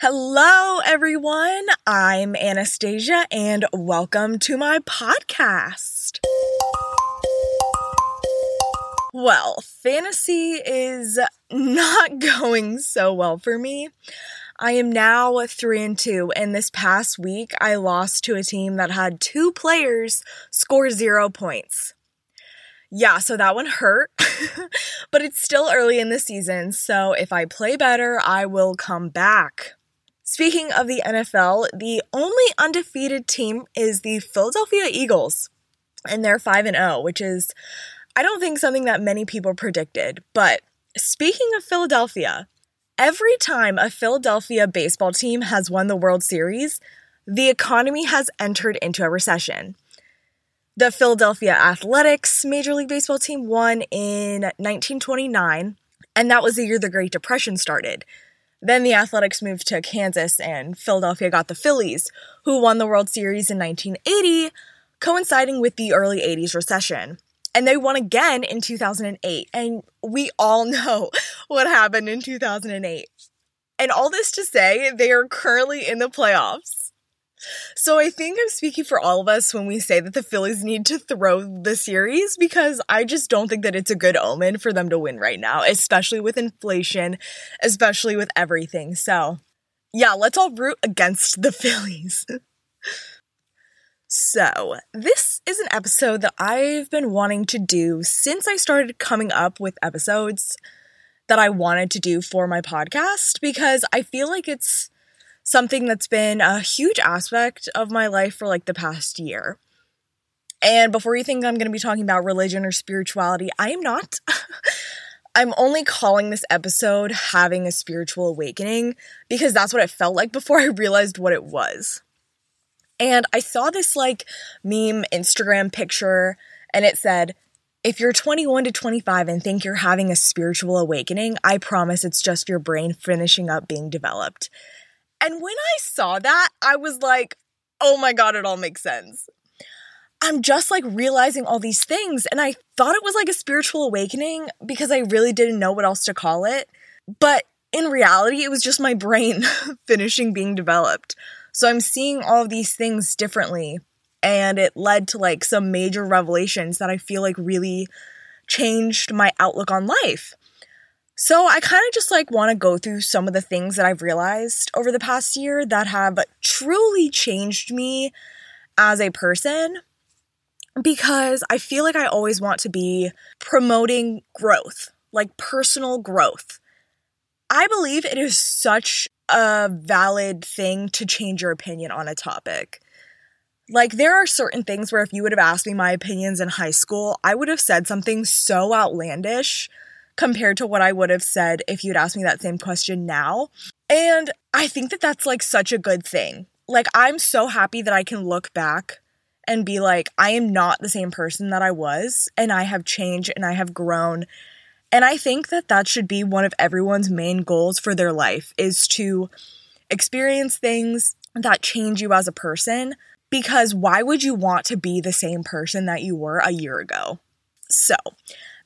Hello, everyone. I'm Anastasia, and welcome to my podcast. Well, fantasy is not going so well for me. I am now three and two, and this past week I lost to a team that had two players score zero points. Yeah, so that one hurt, but it's still early in the season, so if I play better, I will come back. Speaking of the NFL, the only undefeated team is the Philadelphia Eagles, and they're 5 and 0, which is I don't think something that many people predicted. But speaking of Philadelphia, every time a Philadelphia baseball team has won the World Series, the economy has entered into a recession. The Philadelphia Athletics Major League Baseball team won in 1929, and that was the year the Great Depression started. Then the Athletics moved to Kansas and Philadelphia got the Phillies, who won the World Series in 1980, coinciding with the early 80s recession. And they won again in 2008. And we all know what happened in 2008. And all this to say, they are currently in the playoffs. So I think I'm speaking for all of us when we say that the Phillies need to throw the series because I just don't think that it's a good omen for them to win right now, especially with inflation, especially with everything. So, yeah, let's all root against the Phillies. so, this is an episode that I've been wanting to do since I started coming up with episodes that I wanted to do for my podcast because I feel like it's something that's been a huge aspect of my life for like the past year. And before you think I'm going to be talking about religion or spirituality, I am not. I'm only calling this episode Having a Spiritual Awakening because that's what it felt like before I realized what it was. And I saw this like meme Instagram picture and it said, if you're 21 to 25 and think you're having a spiritual awakening, I promise it's just your brain finishing up being developed. And when I saw that, I was like, oh my God, it all makes sense. I'm just like realizing all these things. And I thought it was like a spiritual awakening because I really didn't know what else to call it. But in reality, it was just my brain finishing being developed. So I'm seeing all of these things differently. And it led to like some major revelations that I feel like really changed my outlook on life. So I kind of just like want to go through some of the things that I've realized over the past year that have truly changed me as a person because I feel like I always want to be promoting growth, like personal growth. I believe it is such a valid thing to change your opinion on a topic. Like, there are certain things where if you would have asked me my opinions in high school, I would have said something so outlandish compared to what I would have said if you'd asked me that same question now. And I think that that's like such a good thing. Like, I'm so happy that I can look back and be like, I am not the same person that I was, and I have changed and I have grown. And I think that that should be one of everyone's main goals for their life is to experience things that change you as a person because why would you want to be the same person that you were a year ago? So,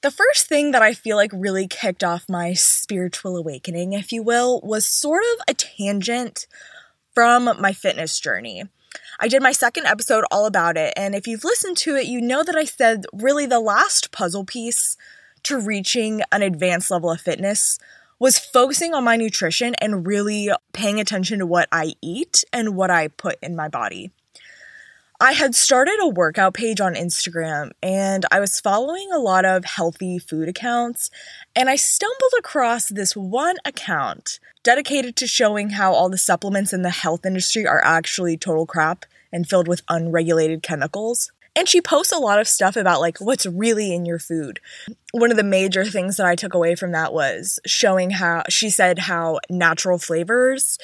the first thing that I feel like really kicked off my spiritual awakening, if you will, was sort of a tangent from my fitness journey. I did my second episode all about it, and if you've listened to it, you know that I said really the last puzzle piece to reaching an advanced level of fitness was focusing on my nutrition and really paying attention to what I eat and what I put in my body. I had started a workout page on Instagram and I was following a lot of healthy food accounts, and I stumbled across this one account dedicated to showing how all the supplements in the health industry are actually total crap and filled with unregulated chemicals. And she posts a lot of stuff about like what's really in your food. One of the major things that I took away from that was showing how she said how natural flavors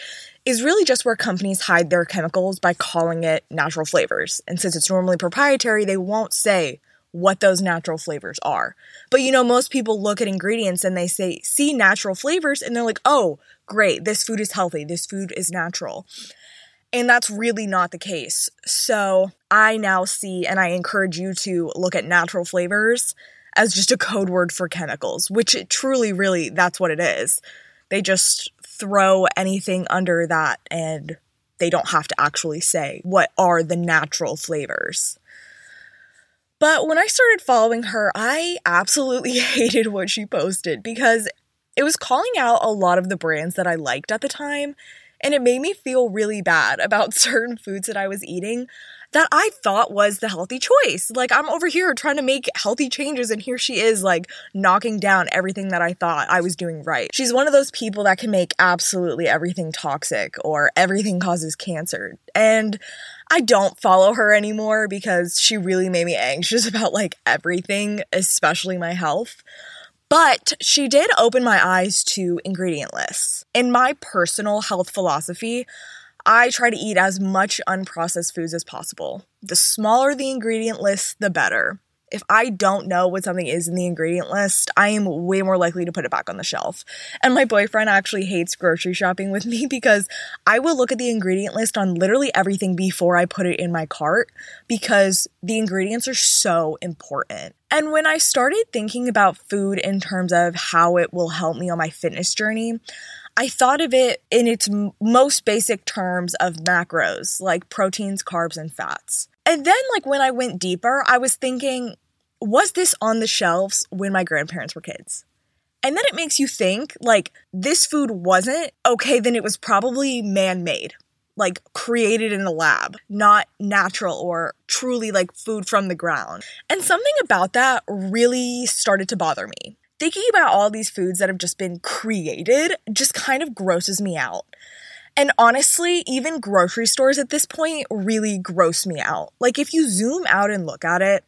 is really just where companies hide their chemicals by calling it natural flavors. And since it's normally proprietary, they won't say what those natural flavors are. But you know, most people look at ingredients and they say, see natural flavors, and they're like, oh, great, this food is healthy, this food is natural. And that's really not the case. So I now see, and I encourage you to look at natural flavors as just a code word for chemicals, which it truly, really, that's what it is. They just throw anything under that and they don't have to actually say what are the natural flavors. But when I started following her, I absolutely hated what she posted because it was calling out a lot of the brands that I liked at the time, and it made me feel really bad about certain foods that I was eating that I thought was the healthy choice. Like, I'm over here trying to make healthy changes, and here she is, like, knocking down everything that I thought I was doing right. She's one of those people that can make absolutely everything toxic or everything causes cancer. And I don't follow her anymore because she really made me anxious about, like, everything, especially my health. But she did open my eyes to ingredient lists. In my personal health philosophy, I try to eat as much unprocessed foods as possible. The smaller the ingredient list, the better. If I don't know what something is in the ingredient list, I am way more likely to put it back on the shelf. And my boyfriend actually hates grocery shopping with me because I will look at the ingredient list on literally everything before I put it in my cart because the ingredients are so important. And when I started thinking about food in terms of how it will help me on my fitness journey, I thought of it in its most basic terms of macros, like proteins, carbs, and fats. And then, like, when I went deeper, I was thinking, was this on the shelves when my grandparents were kids? And then it makes you think, like, this food wasn't, okay, then it was probably man made, like created in a lab, not natural or truly like food from the ground. And something about that really started to bother me thinking about all these foods that have just been created just kind of grosses me out. And honestly, even grocery stores at this point really gross me out. Like, if you zoom out and look at it,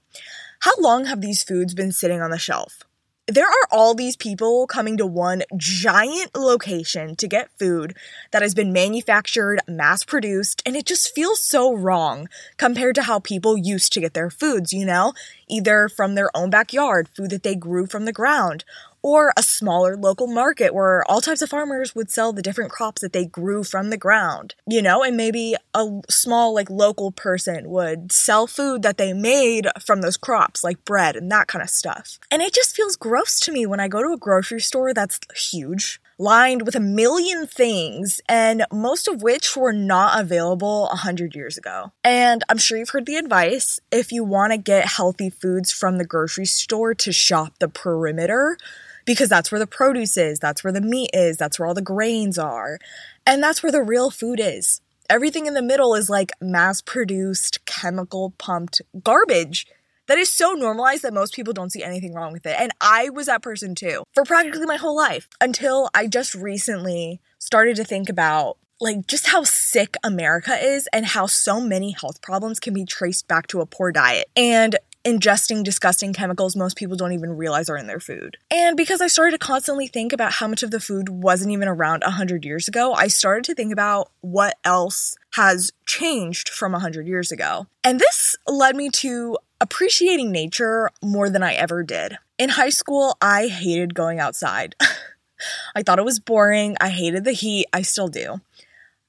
how long have these foods been sitting on the shelf? There are all these people coming to one giant location to get food that has been manufactured, mass produced, and it just feels so wrong compared to how people used to get their foods, you know? Either from their own backyard, food that they grew from the ground, or a smaller local market where all types of farmers would sell the different crops that they grew from the ground, you know, and maybe a small, like, local person would sell food that they made from those crops, like bread and that kind of stuff. And it just feels gross to me when I go to a grocery store that's huge lined with a million things, and most of which were not available 100 years ago. And I'm sure you've heard the advice if you want to get healthy foods from the grocery store to shop the perimeter because that's where the produce is, that's where the meat is, that's where all the grains are, and that's where the real food is. Everything in the middle is like mass produced, chemical pumped garbage that is so normalized that most people don't see anything wrong with it. And I was that person too for practically my whole life until I just recently started to think about like just how sick America is and how so many health problems can be traced back to a poor diet. And ingesting disgusting chemicals most people don't even realize are in their food. And because I started to constantly think about how much of the food wasn't even around 100 years ago, I started to think about what else has changed from 100 years ago. And this led me to appreciating nature more than I ever did. In high school, I hated going outside. I thought it was boring. I hated the heat. I still do.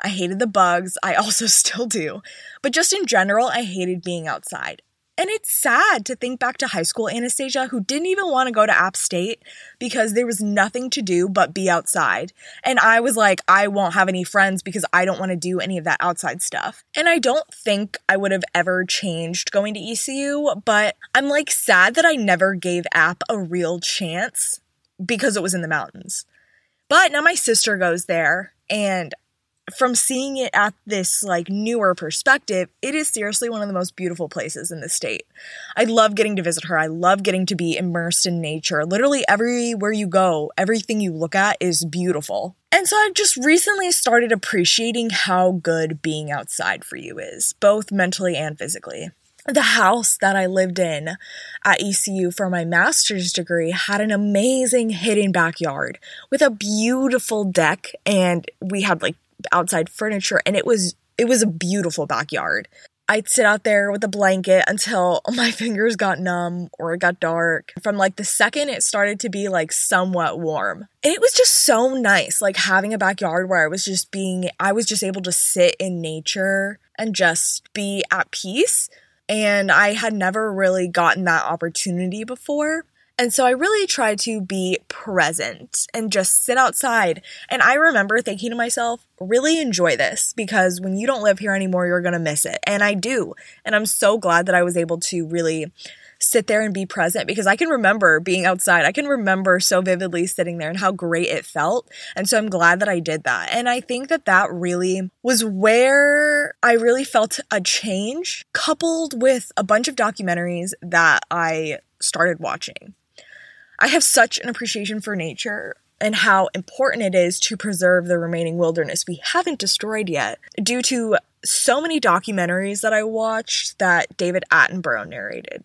I hated the bugs. I also still do. But just in general, I hated being outside. And it's sad to think back to high school Anastasia who didn't even want to go to App State because there was nothing to do but be outside. And I was like, I won't have any friends because I don't want to do any of that outside stuff. And I don't think I would have ever changed going to ECU, but I'm like sad that I never gave App a real chance because it was in the mountains. But now my sister goes there and from seeing it at this like newer perspective, it is seriously one of the most beautiful places in the state. I love getting to visit her. I love getting to be immersed in nature. Literally everywhere you go, everything you look at is beautiful. And so I've just recently started appreciating how good being outside for you is, both mentally and physically. The house that I lived in at ECU for my master's degree had an amazing hidden backyard with a beautiful deck, and we had like outside furniture and it was it was a beautiful backyard. I'd sit out there with a blanket until my fingers got numb or it got dark. From like the second it started to be like somewhat warm. And it was just so nice, like having a backyard where I was just being, I was just able to sit in nature and just be at peace. And I had never really gotten that opportunity before. And so I really try to be present and just sit outside. And I remember thinking to myself, really enjoy this because when you don't live here anymore, you're going to miss it. And I do. And I'm so glad that I was able to really sit there and be present because I can remember being outside. I can remember so vividly sitting there and how great it felt. And so I'm glad that I did that. And I think that that really was where I really felt a change coupled with a bunch of documentaries that I started watching. I have such an appreciation for nature and how important it is to preserve the remaining wilderness we haven't destroyed yet due to so many documentaries that I watched that David Attenborough narrated.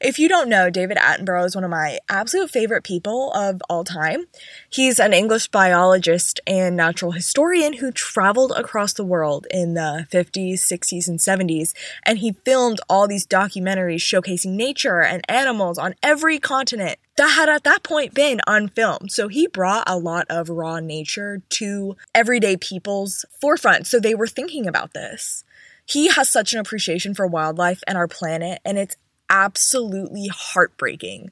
If you don't know, David Attenborough is one of my absolute favorite people of all time. He's an English biologist and natural historian who traveled across the world in the 50s, 60s, and 70s, and he filmed all these documentaries showcasing nature and animals on every continent that had at that point been on film. So he brought a lot of raw nature to everyday people's forefront. So they were thinking about this. He has such an appreciation for wildlife and our planet, and it's absolutely heartbreaking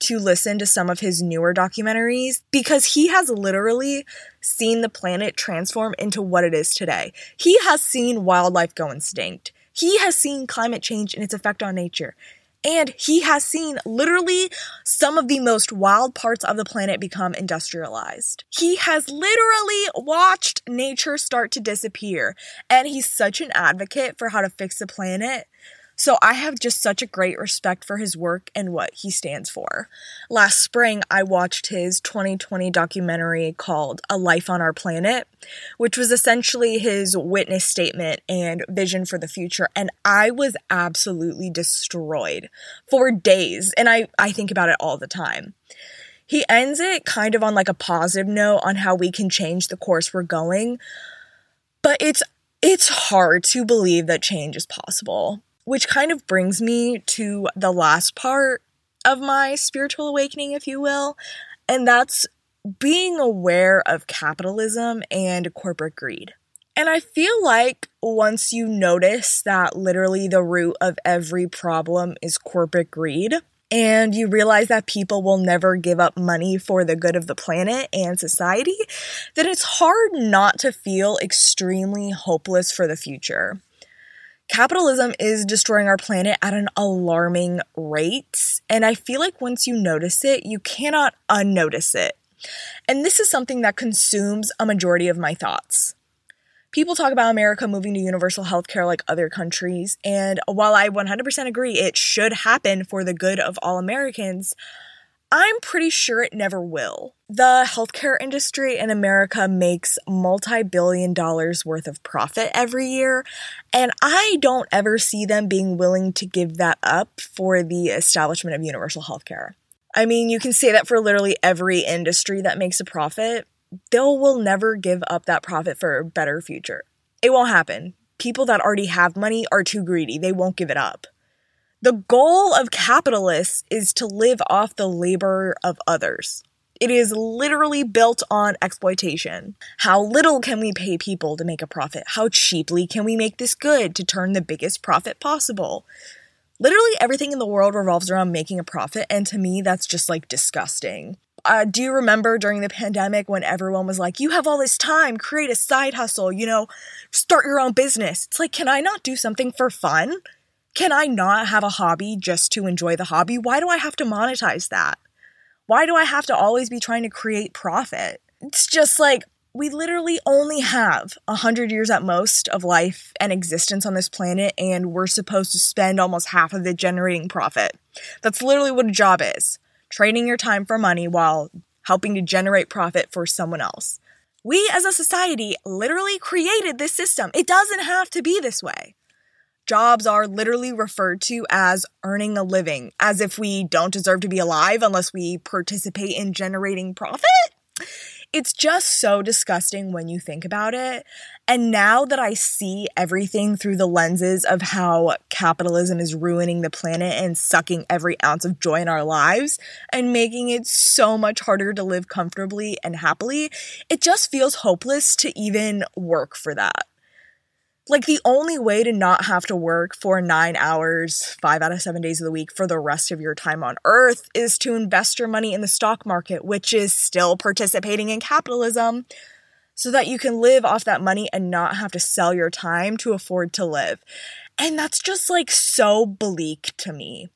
to listen to some of his newer documentaries because he has literally seen the planet transform into what it is today. He has seen wildlife go extinct. He has seen climate change and its effect on nature. And he has seen literally some of the most wild parts of the planet become industrialized. He has literally watched nature start to disappear. And he's such an advocate for how to fix the planet so I have just such a great respect for his work and what he stands for. Last spring, I watched his 2020 documentary called A Life on Our Planet, which was essentially his witness statement and vision for the future. And I was absolutely destroyed for days. And I, I think about it all the time. He ends it kind of on like a positive note on how we can change the course we're going. But it's it's hard to believe that change is possible which kind of brings me to the last part of my spiritual awakening, if you will, and that's being aware of capitalism and corporate greed. And I feel like once you notice that literally the root of every problem is corporate greed, and you realize that people will never give up money for the good of the planet and society, then it's hard not to feel extremely hopeless for the future. Capitalism is destroying our planet at an alarming rate, and I feel like once you notice it, you cannot unnotice it. And this is something that consumes a majority of my thoughts. People talk about America moving to universal healthcare like other countries, and while I 100% agree it should happen for the good of all Americans, I'm pretty sure it never will. The healthcare industry in America makes multi billion dollars worth of profit every year, and I don't ever see them being willing to give that up for the establishment of universal healthcare. I mean, you can say that for literally every industry that makes a profit. They will never give up that profit for a better future. It won't happen. People that already have money are too greedy, they won't give it up. The goal of capitalists is to live off the labor of others. It is literally built on exploitation. How little can we pay people to make a profit? How cheaply can we make this good to turn the biggest profit possible? Literally everything in the world revolves around making a profit, and to me, that's just like disgusting. Uh, do you remember during the pandemic when everyone was like, you have all this time, create a side hustle, you know, start your own business? It's like, can I not do something for fun? Can I not have a hobby just to enjoy the hobby? Why do I have to monetize that? Why do I have to always be trying to create profit? It's just like we literally only have a hundred years at most of life and existence on this planet, and we're supposed to spend almost half of it generating profit. That's literally what a job is trading your time for money while helping to generate profit for someone else. We as a society literally created this system. It doesn't have to be this way jobs are literally referred to as earning a living, as if we don't deserve to be alive unless we participate in generating profit. It's just so disgusting when you think about it. And now that I see everything through the lenses of how capitalism is ruining the planet and sucking every ounce of joy in our lives and making it so much harder to live comfortably and happily, it just feels hopeless to even work for that. Like, the only way to not have to work for nine hours, five out of seven days of the week for the rest of your time on earth is to invest your money in the stock market, which is still participating in capitalism, so that you can live off that money and not have to sell your time to afford to live. And that's just like so bleak to me.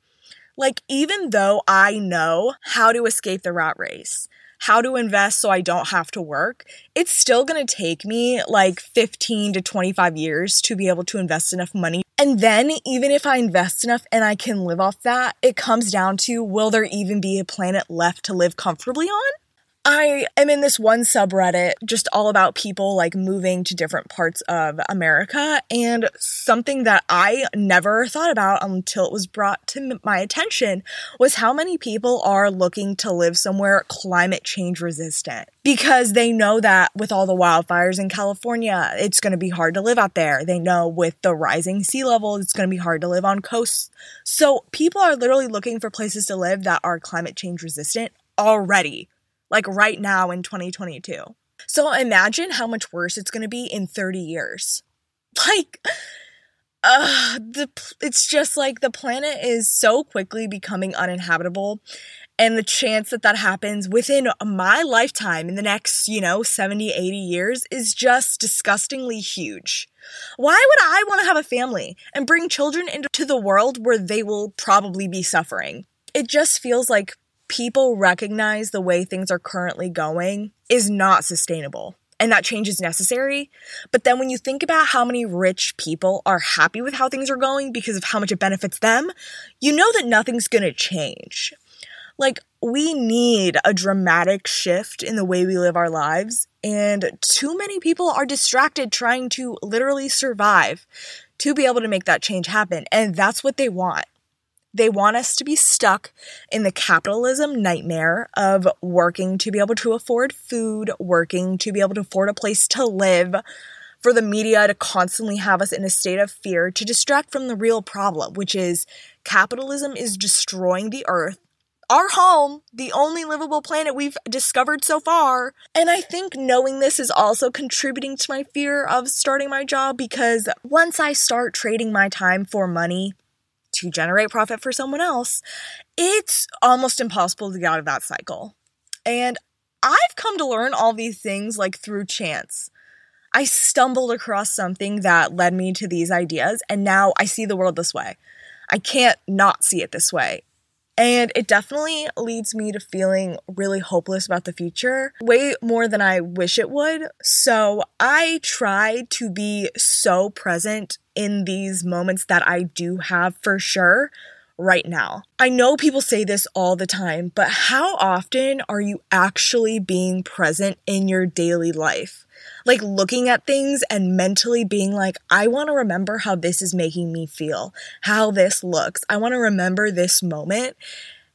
Like, even though I know how to escape the rat race, how to invest so I don't have to work, it's still gonna take me like 15 to 25 years to be able to invest enough money. And then, even if I invest enough and I can live off that, it comes down to will there even be a planet left to live comfortably on? I am in this one subreddit just all about people like moving to different parts of America. And something that I never thought about until it was brought to my attention was how many people are looking to live somewhere climate change resistant because they know that with all the wildfires in California, it's going to be hard to live out there. They know with the rising sea level, it's going to be hard to live on coasts. So people are literally looking for places to live that are climate change resistant already like right now in 2022. So imagine how much worse it's going to be in 30 years. Like, uh, the, it's just like the planet is so quickly becoming uninhabitable. And the chance that that happens within my lifetime in the next, you know, 70, 80 years is just disgustingly huge. Why would I want to have a family and bring children into the world where they will probably be suffering? It just feels like people recognize the way things are currently going is not sustainable and that change is necessary. But then when you think about how many rich people are happy with how things are going because of how much it benefits them, you know that nothing's going to change. Like, we need a dramatic shift in the way we live our lives, and too many people are distracted trying to literally survive to be able to make that change happen. And that's what they want. They want us to be stuck in the capitalism nightmare of working to be able to afford food, working to be able to afford a place to live, for the media to constantly have us in a state of fear to distract from the real problem, which is capitalism is destroying the earth. Our home, the only livable planet we've discovered so far. And I think knowing this is also contributing to my fear of starting my job because once I start trading my time for money, to generate profit for someone else, it's almost impossible to get out of that cycle. And I've come to learn all these things like through chance. I stumbled across something that led me to these ideas, and now I see the world this way. I can't not see it this way. And it definitely leads me to feeling really hopeless about the future, way more than I wish it would. So I try to be so present in these moments that I do have for sure right now. I know people say this all the time, but how often are you actually being present in your daily life? Like looking at things and mentally being like, I want to remember how this is making me feel, how this looks. I want to remember this moment.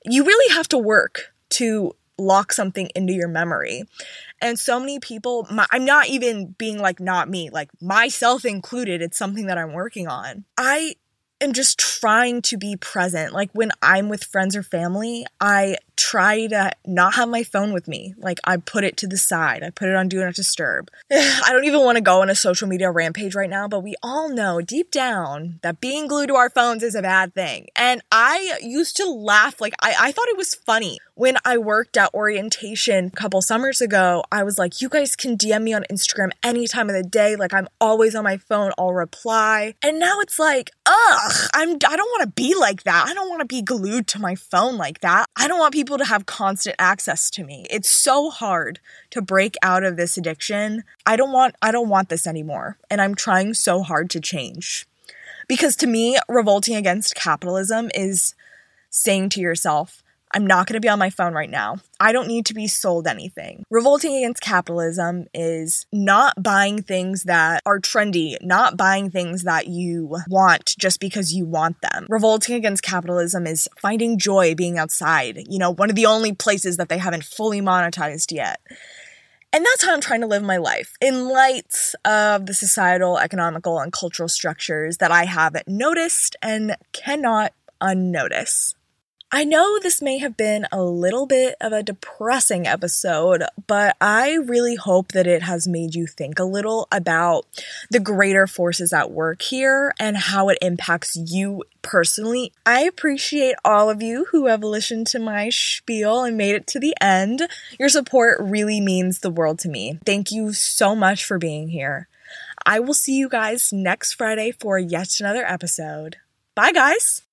You really have to work to lock something into your memory. And so many people, my, I'm not even being like, not me, like myself included, it's something that I'm working on. I am just trying to be present. Like when I'm with friends or family, I try to not have my phone with me. Like I put it to the side. I put it on do not disturb. I don't even want to go on a social media rampage right now, but we all know deep down that being glued to our phones is a bad thing. And I used to laugh like I, I thought it was funny. When I worked at orientation a couple summers ago, I was like, you guys can DM me on Instagram any time of the day. Like I'm always on my phone, I'll reply. And now it's like, ugh, I'm I don't want to be like that. I don't want to be glued to my phone like that. I don't want people people to have constant access to me. It's so hard to break out of this addiction. I don't want I don't want this anymore, and I'm trying so hard to change. Because to me, revolting against capitalism is saying to yourself, I'm not going to be on my phone right now. I don't need to be sold anything. Revolting against capitalism is not buying things that are trendy, not buying things that you want just because you want them. Revolting against capitalism is finding joy being outside, you know, one of the only places that they haven't fully monetized yet. And that's how I'm trying to live my life in light of the societal, economical, and cultural structures that I have noticed and cannot unnotice. I know this may have been a little bit of a depressing episode, but I really hope that it has made you think a little about the greater forces at work here and how it impacts you personally. I appreciate all of you who have listened to my spiel and made it to the end. Your support really means the world to me. Thank you so much for being here. I will see you guys next Friday for yet another episode. Bye, guys.